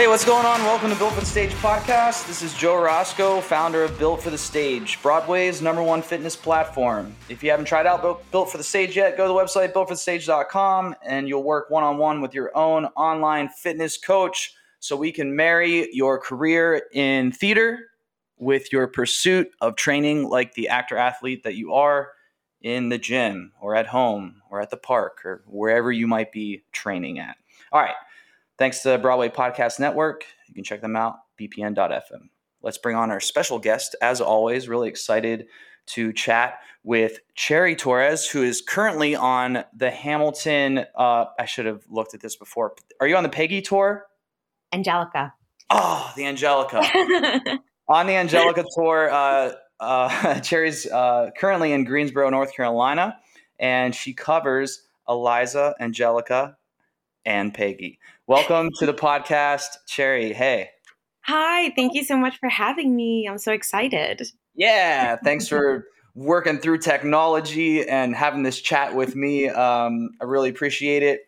Hey, what's going on? Welcome to Built for the Stage podcast. This is Joe Roscoe, founder of Built for the Stage, Broadway's number one fitness platform. If you haven't tried out Built, for the Stage yet, go to the website builtforthestage.com and you'll work one on one with your own online fitness coach so we can marry your career in theater with your pursuit of training like the actor athlete that you are in the gym or at home or at the park or wherever you might be training at. All right. Thanks to Broadway Podcast Network. You can check them out, bpn.fm. Let's bring on our special guest, as always. Really excited to chat with Cherry Torres, who is currently on the Hamilton. Uh, I should have looked at this before. Are you on the Peggy tour? Angelica. Oh, the Angelica. on the Angelica tour, uh, uh, Cherry's uh, currently in Greensboro, North Carolina, and she covers Eliza, Angelica, and Peggy. Welcome to the podcast, Cherry. Hey. Hi, thank you so much for having me. I'm so excited. Yeah, thanks for working through technology and having this chat with me. Um, I really appreciate it.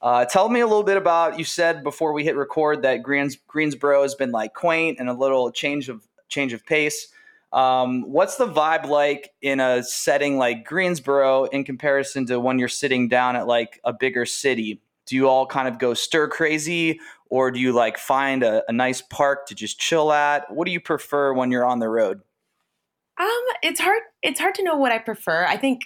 Uh, tell me a little bit about. You said before we hit record that Greens, Greensboro has been like quaint and a little change of change of pace. Um, what's the vibe like in a setting like Greensboro in comparison to when you're sitting down at like a bigger city? Do you all kind of go stir crazy? Or do you like find a, a, nice park to just chill at? What do you prefer when you're on the road? Um it's hard it's hard to know what i prefer. I think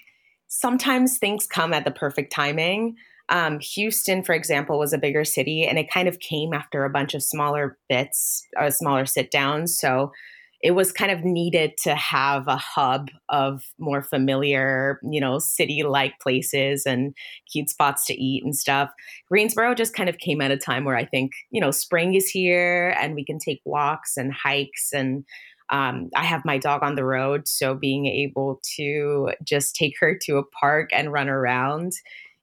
sometimes things come at the perfect timing. Um, houston for example was a bigger city and it kind of came after a bunch of smaller bits uh, smaller sit downs so it was kind of needed to have a hub of more familiar, you know, city like places and cute spots to eat and stuff. Greensboro just kind of came at a time where I think, you know, spring is here and we can take walks and hikes and um, I have my dog on the road, so being able to just take her to a park and run around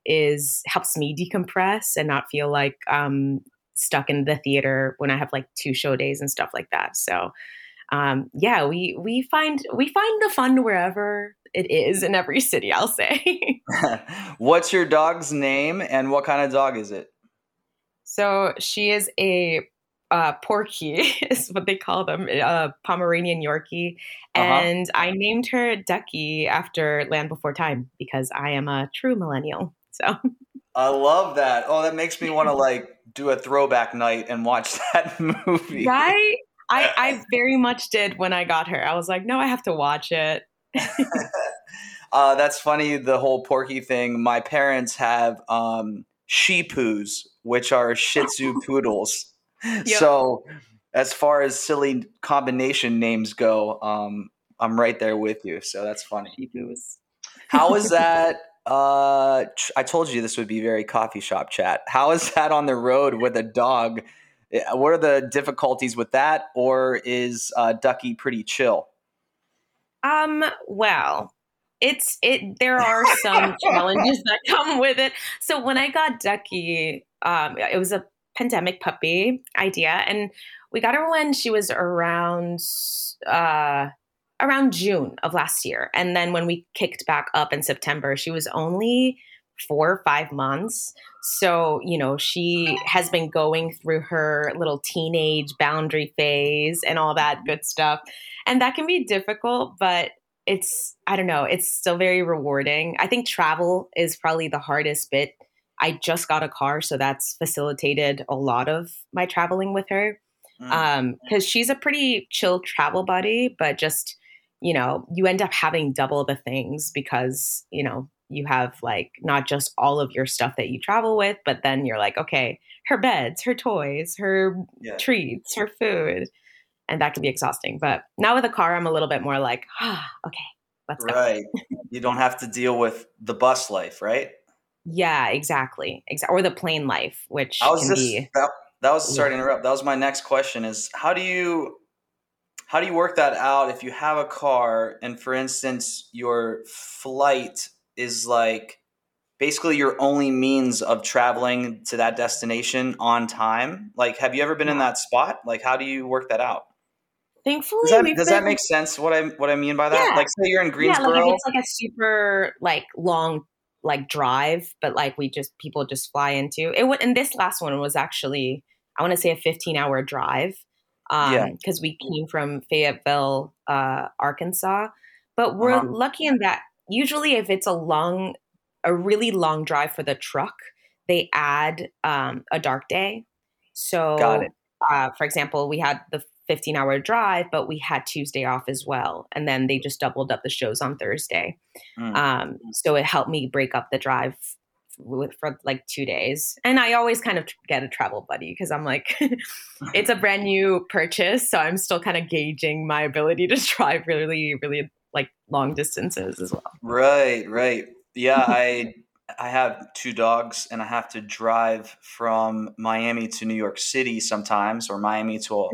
is helps me decompress and not feel like um, stuck in the theater when I have like two show days and stuff like that. So um, yeah, we we find we find the fun wherever it is in every city. I'll say. What's your dog's name and what kind of dog is it? So she is a uh, Porky, is what they call them, a uh, Pomeranian Yorkie, uh-huh. and I named her Ducky after Land Before Time because I am a true millennial. So. I love that. Oh, that makes me want to like do a throwback night and watch that movie. Right? I, I very much did when I got her. I was like, no, I have to watch it. uh, that's funny, the whole Porky thing. My parents have um, Shih-Tzus, which are Shih Tzu poodles. Yep. So, as far as silly combination names go, um, I'm right there with you. So that's funny. Shih-Tzus. How is that? Uh, I told you this would be very coffee shop chat. How is that on the road with a dog? What are the difficulties with that, or is uh, Ducky pretty chill? Um. Well, it's it. There are some challenges that come with it. So when I got Ducky, um, it was a pandemic puppy idea, and we got her when she was around uh around June of last year, and then when we kicked back up in September, she was only four or five months. So, you know, she has been going through her little teenage boundary phase and all that good stuff. And that can be difficult, but it's, I don't know, it's still very rewarding. I think travel is probably the hardest bit. I just got a car, so that's facilitated a lot of my traveling with her. Mm. Um, because she's a pretty chill travel buddy, but just, you know, you end up having double the things because, you know, you have like not just all of your stuff that you travel with, but then you're like, okay, her beds, her toys, her Yeah. treats, her food. And that can be exhausting. But now with a car, I'm a little bit more like, ah, okay, let's go. Right. you don't have to deal with the bus life, right? Yeah, exactly. Exa- or the plane life, which I was can just be that, that was sorry to interrupt. That was my next question is how do you how do you work that out if you have a car and for instance your flight is like basically your only means of traveling to that destination on time? Like have you ever been in that spot? Like how do you work that out? thankfully Does that, does that make sense what I what I mean by that? Yeah. Like say you're in Greensboro. Yeah, like it's like a super like long like drive, but like we just people just fly into it. And this last one was actually I want to say a 15 hour drive. Um, Yeah. because we came from Fayetteville, uh, Arkansas. But we're Uh-huh. lucky in that usually if it's a long, a really long drive for the truck, they add um, a dark day. So, Got it. Uh, for example, we had the 15 hour drive, but we had Tuesday off as well. And then they just doubled up the shows on Thursday. Mm. Um, so it helped me break up the drive with, for like two days. And I always kind of get a travel buddy because I'm like, it's a brand new purchase. So I'm still kind of gauging my ability to drive really, really long distances as well. Right, right. Yeah, I I have two dogs and I have to drive from Miami to New York City sometimes or Miami to,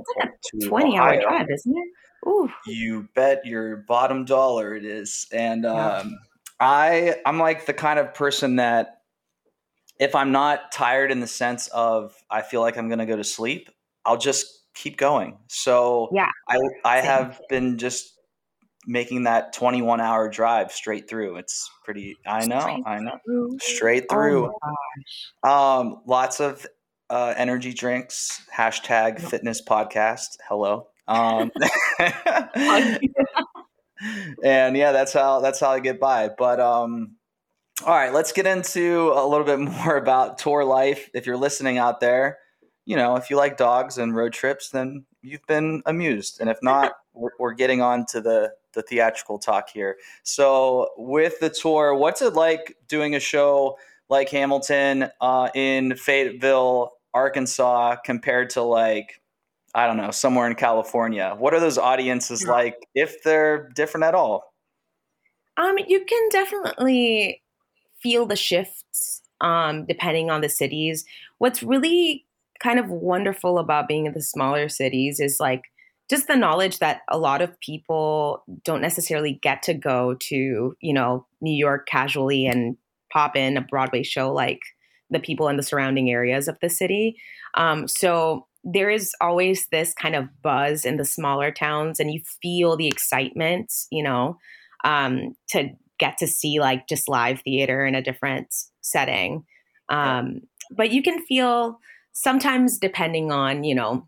to 20 hour drive, isn't it? Ooh. You bet your bottom dollar it is. And Yeah. um, I I'm like the kind of person that if I'm not tired in the sense of I feel like I'm going to go to sleep, I'll just keep going. So Yeah. I I Same. have been just making that 21 hour drive straight through. It's pretty I know, Straight I know. Ooh. Straight Oh through. gosh. Um, lots of uh, energy drinks. Hashtag fitness podcast. Hello. Um, and yeah, that's how that's how I get by. But um, all right, let's get into a little bit more about tour life. If you're listening out there, you know, if you like dogs and road trips, then you've been amused. And if not, we're, we're getting on to the the theatrical talk here. So with the tour, what's it like doing a show like Hamilton uh, in Fayetteville, Arkansas, compared to like I don't know somewhere in California? What are those audiences Yeah. like if they're different at all? Um, you can definitely feel the shifts um, depending on the cities. What's really kind of wonderful about being in the smaller cities is like just the knowledge that a lot of people don't necessarily get to go to, you know, New York casually and pop in a Broadway show like the people in the surrounding areas of the city. Um, so there is always this kind of buzz in the smaller towns, and you feel the excitement, you know, um, to get to see like just live theater in a different setting. Um, but you can feel sometimes, depending on, you know,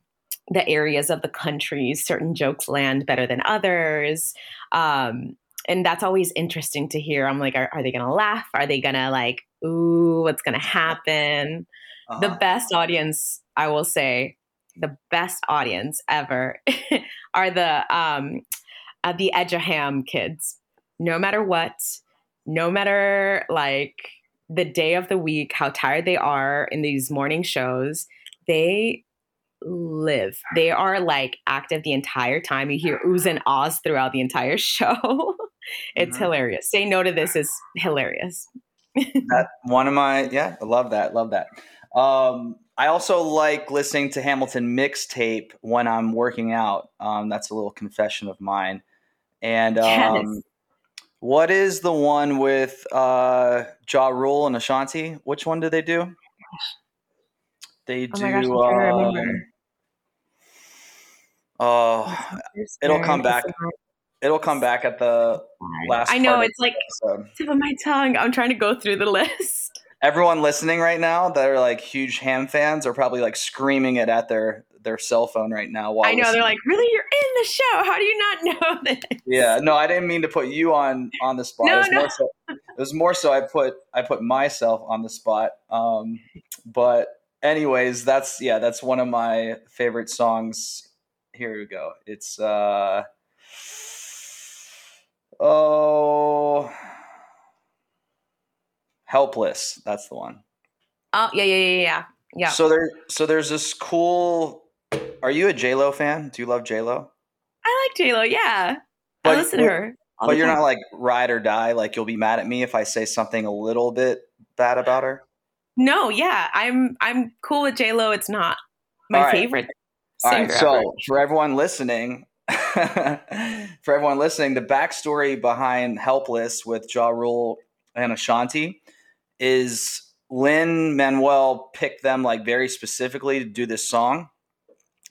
the areas of the country, certain jokes land better than others. Um, and that's always interesting to hear. I'm like, are, are they going to laugh? Are they going to like, ooh, what's going to happen? the Uh-huh. best audience i will say the best audience ever are the um uh, the EduHam kids no matter what no matter like the day of the week how tired they are in these morning shows they live. They are like active the entire time. You hear oohs and ahs throughout the entire show. It's Mhm. hilarious. Say no to this is hilarious. That one of my yeah i love that love that. Um i also like listening to hamilton mixtape when i'm working out. Um that's a little confession of mine. And um Yes. what is the one with uh ja rule and ashanti? Which one do they do? They oh do my gosh oh it'll come back it'll come back at the last I know it's like episode. tip of my tongue. I'm trying to go through the list. everyone listening right now that are like huge ham fans are probably like screaming it at their their cell phone right now. While I know listening. they're like, really, you're in the show. How do you not know this? Yeah, no, I didn't mean to put you on on the spot. No, it, was no. more so, it was more so I put I put myself on the spot. Um, but anyways, that's yeah, that's one of my favorite songs. Here we go. It's uh oh helpless. That's the one. Oh yeah, yeah, yeah, yeah, yeah. So there, so there's this cool. Are you a J Lo fan? Do you love J Lo? I like J Lo. Yeah, But- I listen to her. But you're time. not like ride or die. Like you'll be mad at me if I say something a little bit bad about her. No, yeah, I'm I'm cool with J Lo. It's not my right. favorite All right. So for everyone listening, for everyone listening, the backstory behind "Helpless" with Ja Rule and Ashanti is Lin-Manuel picked them like very specifically to do this song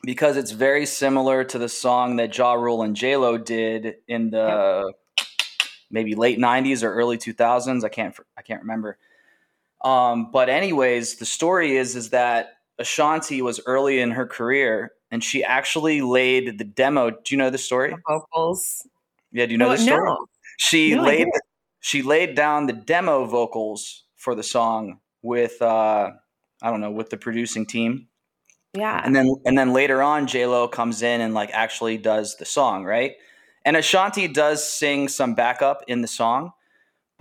because it's very similar to the song that Ja Rule and J Lo did in the maybe late '90s or early 2000s. I can't I can't remember. Um, but anyways, the story is is that Ashanti was early in her career and she actually laid the demo. Do you know the story? vocals. Yeah, do you know Oh, the story? no. She No, laid she laid down the demo vocals for the song with uh I don't know, with the producing team. Yeah. And then and then later on J Lo comes in and like actually does the song, right? And Ashanti does sing some backup in the song.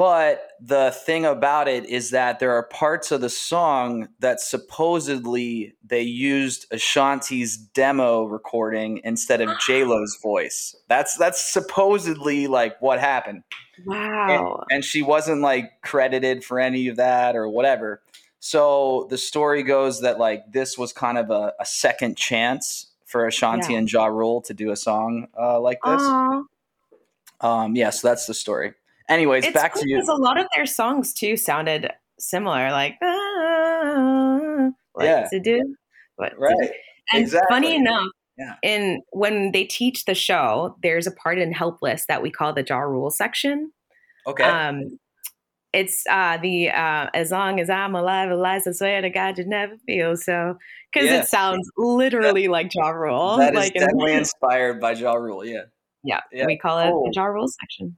But the thing about it is that there are parts of the song that supposedly they used Ashanti's demo recording instead of J Lo's voice. That's that's supposedly like what happened wow. and she wasn't like credited for any of that or whatever. So the story goes that like this was kind of a, a second chance for Ashanti Yeah. and Ja Rule to do a song uh, like this. Aw. Um, yeah, so that's the story. Anyways, It's back cool to you. because a lot of their songs too sounded similar, like ah, what Yeah. to do, what to do. Right. And exactly. funny enough, Yeah. in when they teach the show, there's a part in Helpless that we call the Ja Rule section. Okay. Um, it's uh, the uh, as long as I'm alive, Eliza, swear to God, you never feel so because Yeah. it sounds literally like Ja Rule. that is like in- definitely inspired by Ja Rule. Yeah. yeah, yeah, we call it cool. the Ja Rule section.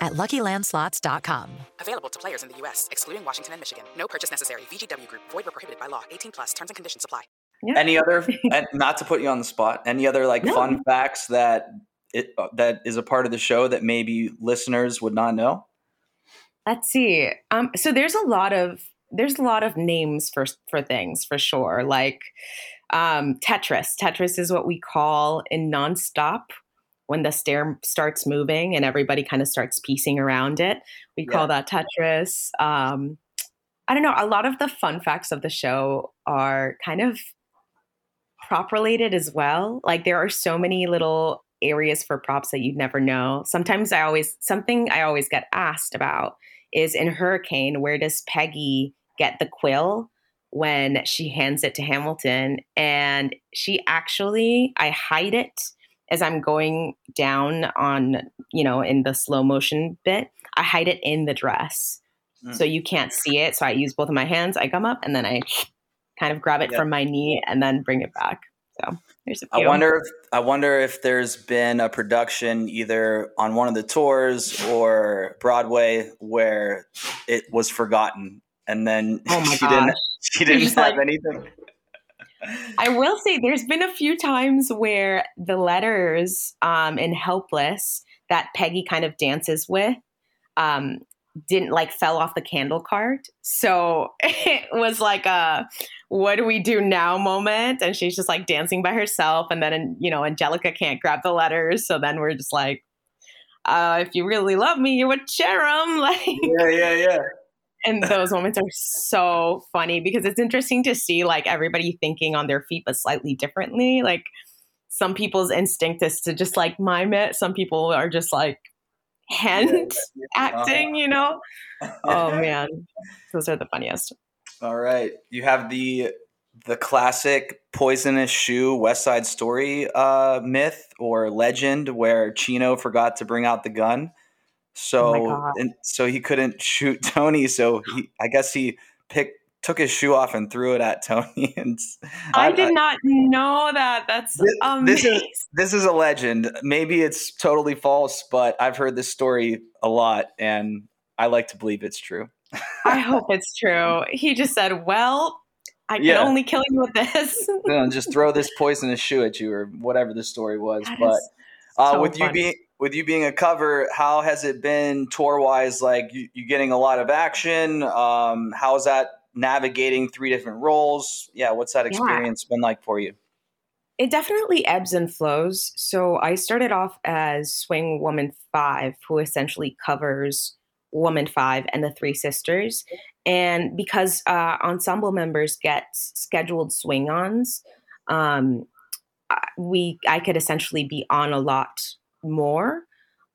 at luckylandslots.com. Available to players in the U.S., excluding Washington and Michigan. No purchase necessary. VGW Group, void or prohibited by law. 18 plus terms and conditions apply. Yeah. Any other, not to put you on the spot, any other like No. fun facts that it uh, that is a part of the show that maybe listeners would not know? Let's see. Um, so there's a lot of there's a lot of names for for things for sure. Like um, Tetris. Tetris is what we call in nonstop when the stair starts moving and everybody kind of starts piecing around it. We call that Tetris. Um, I don't know. A lot of the fun facts of the show are kind of prop related as well. Like there are so many little areas for props that you'd never know. Sometimes I always something I always get asked about is in Hurricane, where does Peggy get the quill when she hands it to Hamilton? And she actually I hide it as I'm going down on, you know, in the slow motion bit. I hide it in the dress. Mm. So you can't see it. So I use both of my hands. I come up and then I kind of grab it Yeah. from my knee and then bring it back. So there's a I few. wonder if I wonder if there's been a production either on one of the tours or Broadway where it was forgotten and then Oh she didn't she didn't have like- anything. I will say there's been a few times where the letters um, in Helpless that Peggy kind of dances with um, didn't like fell off the candle cart. So it was like a what do we do now moment. And she's just like dancing by herself. And then, you know, Angelica can't grab the letters. So then we're just like, uh, if you really love me, you would share them. Like, yeah, yeah, yeah. And those moments are so funny because it's interesting to see like everybody thinking on their feet, but slightly differently. Like some people's instinct is to just like mime it. Some people are just like hand acting, you know? Oh man, those are the funniest. All right. You have the the classic poisonous shoe West Side Story uh, myth or legend where Chino forgot to bring out the gun. So Oh and so he couldn't shoot Tony. So he, I guess he picked took his shoe off and threw it at Tony. And I did not know that. That's This, this is this is a legend. Maybe it's totally false, but I've heard this story a lot, and I like to believe it's true. I hope it's true. He just said, "Well, I can Yeah. only kill you with this." Know, just throw this poisonous shoe at you, or whatever the story was. That but uh, so with you being with you being a cover, how has it been tour wise? Like you, you getting a lot of action? Um, how is that navigating three different roles? Yeah, what's that Yeah. experience been like for you? It definitely ebbs and flows. So I started off as Swing Woman 5, who essentially covers Woman 5 and the Three Sisters. And because uh, ensemble members get scheduled swing ons, um, we I could essentially be on a lot more,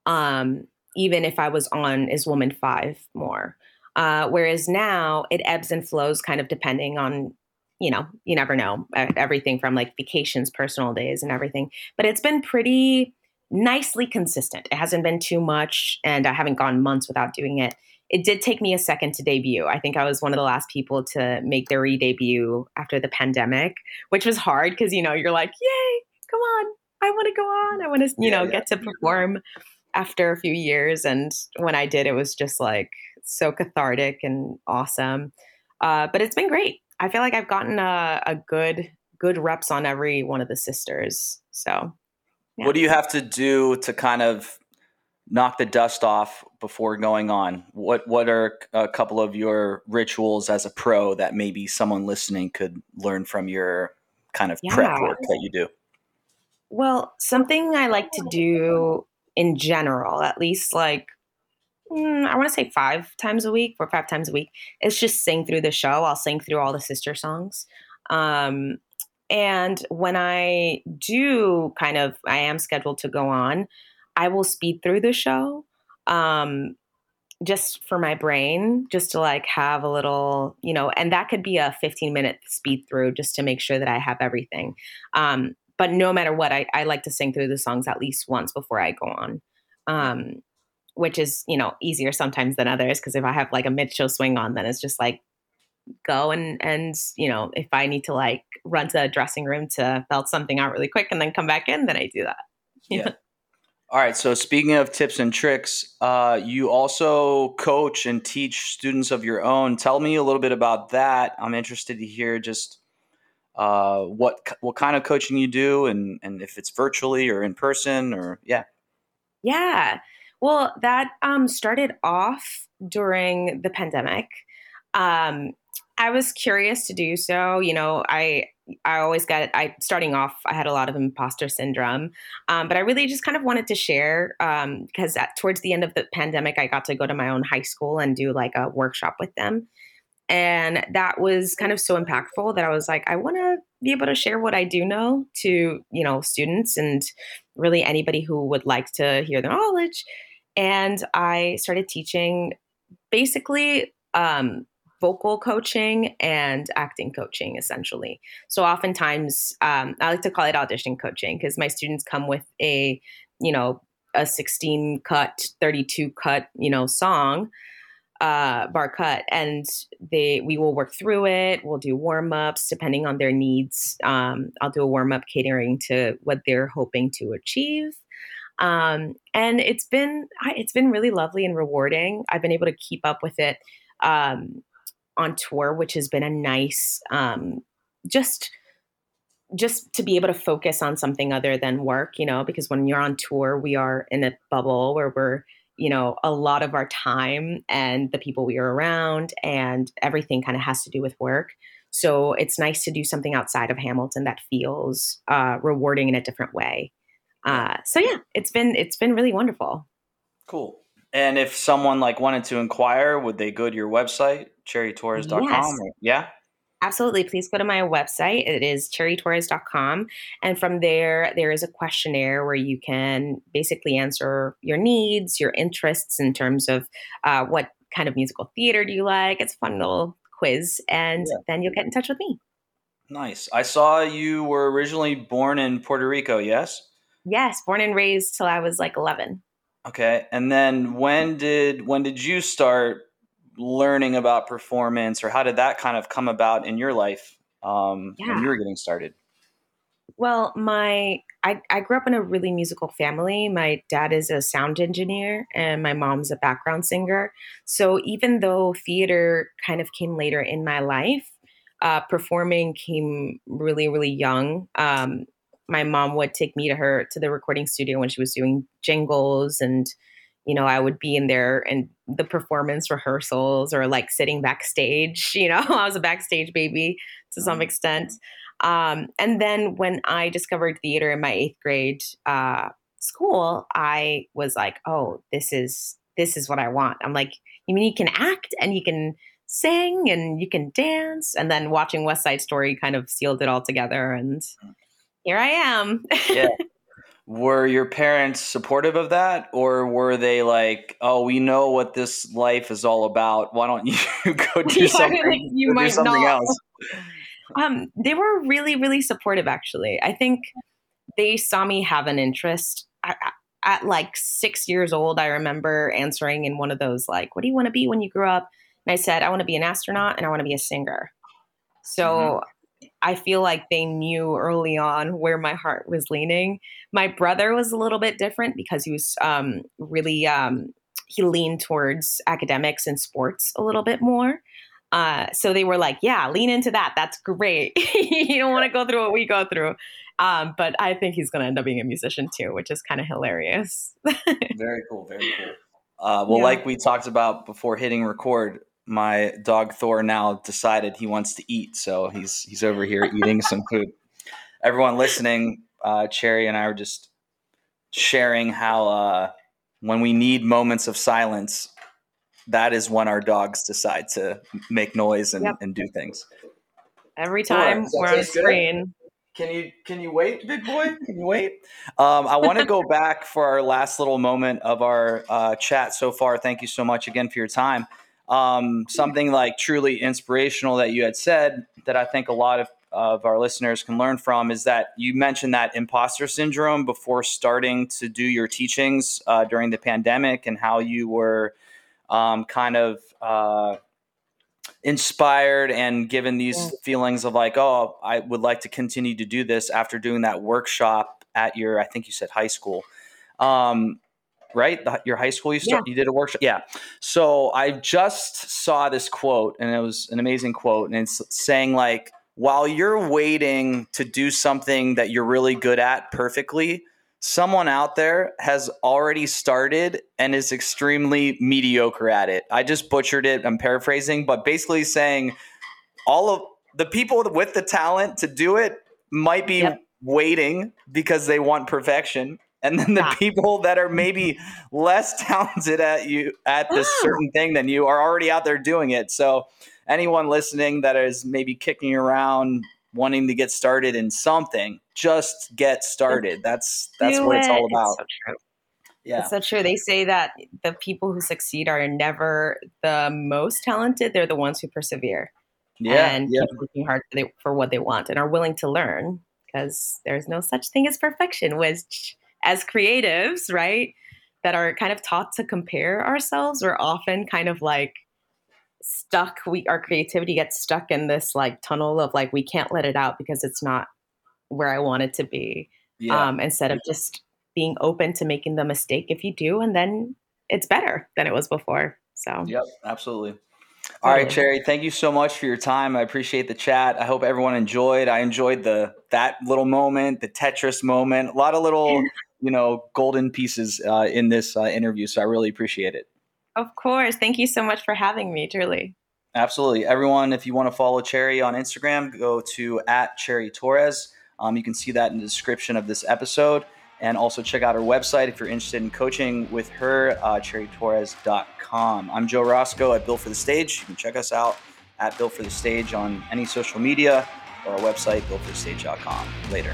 um, even if I was on as Woman 5 more. Uh, whereas now it ebbs and flows kind of depending on you know, you never know everything from like vacations, personal days, and everything. But it's been pretty nicely consistent. It hasn't been too much, and I haven't gone months without doing it. It did take me a second to debut. I think I was one of the last people to make their re debut after the pandemic, which was hard because, you know, you're like, yay, come on, I want to go on. I want to, you Yeah, know, yeah. get to perform after a few years. And when I did, it was just like so cathartic and awesome. Uh, but it's been great. I feel like I've gotten a, a good good reps on every one of the sisters. So Yeah. What do you have to do to kind of knock the dust off before going on? What What are a couple of your rituals as a pro that maybe someone listening could learn from your kind of prep work that you do? Well, something I like to do in general, at least like mm, I want to say five times a week, or five times a week, is just sing through the show. I'll sing through all the sister songs. Um, and when I do kind of, I am scheduled to go on, I will speed through the show. Um, just for my brain, just to like have a little, you know, and that could be a 15 minute speed through just to make sure that I have everything. Um, but no matter what, I, I like to sing through the songs at least once before I go on. Um, which is, you know, easier sometimes than others. Cause if I have like a mid show swing on, then it's just like go and, and, you know, if I need to like run to a dressing room to belt something out really quick and then come back in, then I do that. Yeah. All right. So speaking of tips and tricks, uh, you also coach and teach students of your own. Tell me a little bit about that. I'm interested to hear just uh, what what kind of coaching you do, and and if it's virtually or in person, or yeah. Yeah. Well, that um, started off during the pandemic. Um, I was curious to do so. You know, I I always got I starting off. I had a lot of imposter syndrome, um, but I really just kind of wanted to share because at towards the end of the pandemic, I got to go to my own high school and do like a workshop with them, and that was kind of so impactful that I was like, I want to be able to share what I do know to you know students and really anybody who would like to hear the knowledge. And I started teaching basically um, vocal coaching and acting coaching, essentially. So oftentimes, um, I like to call it audition coaching because my students come with a, you know, a 16 cut, 32 cut, you know, song uh bar cut and they we will work through it. We'll do warm-ups depending on their needs. Um i'll do a warm-up catering to what they're hoping to achieve. Um and it's been it's been really lovely and rewarding. I've been able to keep up with it um on tour which has been a nice um just just to be able to focus on something other than work, you know, because when you're on tour, we are in a bubble where we're, you know, a lot of our time and the people we are around and everything kind of has to do with work. So it's nice to do something outside of Hamilton that feels uh, rewarding in a different way. Uh, so yeah, it's been it's been really wonderful. Cool. And if someone like wanted to inquire, would they go to your website, cherrytorres.com? Yes. Or, yeah. Absolutely. Please go to my website. It is cherrytorres.com. And from there, there is a questionnaire where you can basically answer your needs, your interests in terms of uh, what kind of musical theater do you like. It's a fun little quiz. And Yeah. then you'll get in touch with me. Nice. I saw you were originally born in Puerto Rico, yes? Yes, born and raised till I was like 11. Okay. And then when did when did you start learning about performance or how did that kind of come about in your life um, when you were getting started? Well, my I, I grew up in a really musical family. My dad is a sound engineer and my mom's a background singer. So even though theater kind of came later in my life, uh, performing came really, really young. Um, my mom would take me to her to the recording studio when she was doing jingles and you know i would be in there and the performance rehearsals or like sitting backstage you know i was a backstage baby to some extent um, and then when I discovered theater in my eighth grade uh, school, I was like, "Oh, this is this is what I want." I'm like, "You mean you can act and you can sing and you can dance?" And then watching West Side Story kind of sealed it all together, and here I am. Yeah. were your parents supportive of that or were they like, "Oh, we know what this life is all about. Why don't you go do Yeah, something, like, you go do might something not." else?" Um, they were really, really supportive. Actually, I think they saw me have an interest. I, I, at like six years old, I remember answering in one of those like, "What do you want to be when you grow up?" And I said, "I want to be an astronaut and I want to be a singer." So I feel like they knew early on where my heart was leaning. My brother was a little bit different because he was um, really um, he leaned towards academics and sports a little bit more. Uh, so they were like, "Yeah, lean into that. That's great. you don't want to go through what we go through." Um, but I think he's going to end up being a musician too, which is kind of hilarious. Very cool. Very cool. Uh, well, Yeah. like we talked about before hitting record, my dog Thor now decided he wants to eat, so he's he's over here eating some food. Everyone listening, uh, Cherry and I were just sharing how uh, when we need moments of silence, that is when our dogs decide to make noise and, Yep. and do things. Every time that we're on taste good? screen. Can you can you wait, big boy? Can you wait? Um, I want to go back for our last little moment of our uh, chat so far. Thank you so much again for your time. Um, something like truly inspirational that you had said that I think a lot of of our listeners can learn from is that you mentioned that imposter syndrome before starting to do your teachings uh, during the pandemic and how you were um, kind of uh, inspired and given these Yeah. feelings of like, oh, I would like to continue to do this after doing that workshop at your, I think you said high school, um, right? The, your high school, you start, you did a workshop, yeah. So I just saw this quote, and it was an amazing quote, and it's saying like, while you're waiting to do something that you're really good at perfectly, someone out there has already started and is extremely mediocre at it. I just butchered it. I'm paraphrasing, but basically saying all of the people with the talent to do it might be Yep. waiting because they want perfection. And then the Yeah. people that are maybe less talented at you at this certain thing than you are already out there doing it. So anyone listening that is maybe kicking around wanting to get started in something, just get started. That's that's Do what it's all about. so true. yeah. It's so true. They say that the people who succeed are never the most talented; they're the ones who persevere Yeah. and yeah. keep working hard for what they want and are willing to learn. Because there's no such thing as perfection. Which, as creatives, right, that are kind of taught to compare ourselves, we're often kind of like stuck. We our creativity gets stuck in this like tunnel of like we can't let it out because it's not where I want it to be Yeah. um, instead of just being open to making the mistake if you do, and then it's better than it was before. So Yep, absolutely. All right, Cherry. Thank you so much for your time. I appreciate the chat. I hope everyone enjoyed. I enjoyed the that little moment, the Tetris moment. A lot of little, you know, golden pieces uh, in this uh, interview. So I really appreciate it. Of course. Thank you so much for having me. Truly. Absolutely, everyone. If you want to follow Cherry on Instagram, go to at Cherry Torres. Um, you can see that in the description of this episode. And also check out her website if you're interested in coaching with her, uh, cherrytorres.com. I'm Joe Roscoe at Built for the Stage. You can check us out at Built for the Stage on any social media or our website, builtforthestage.com. Later.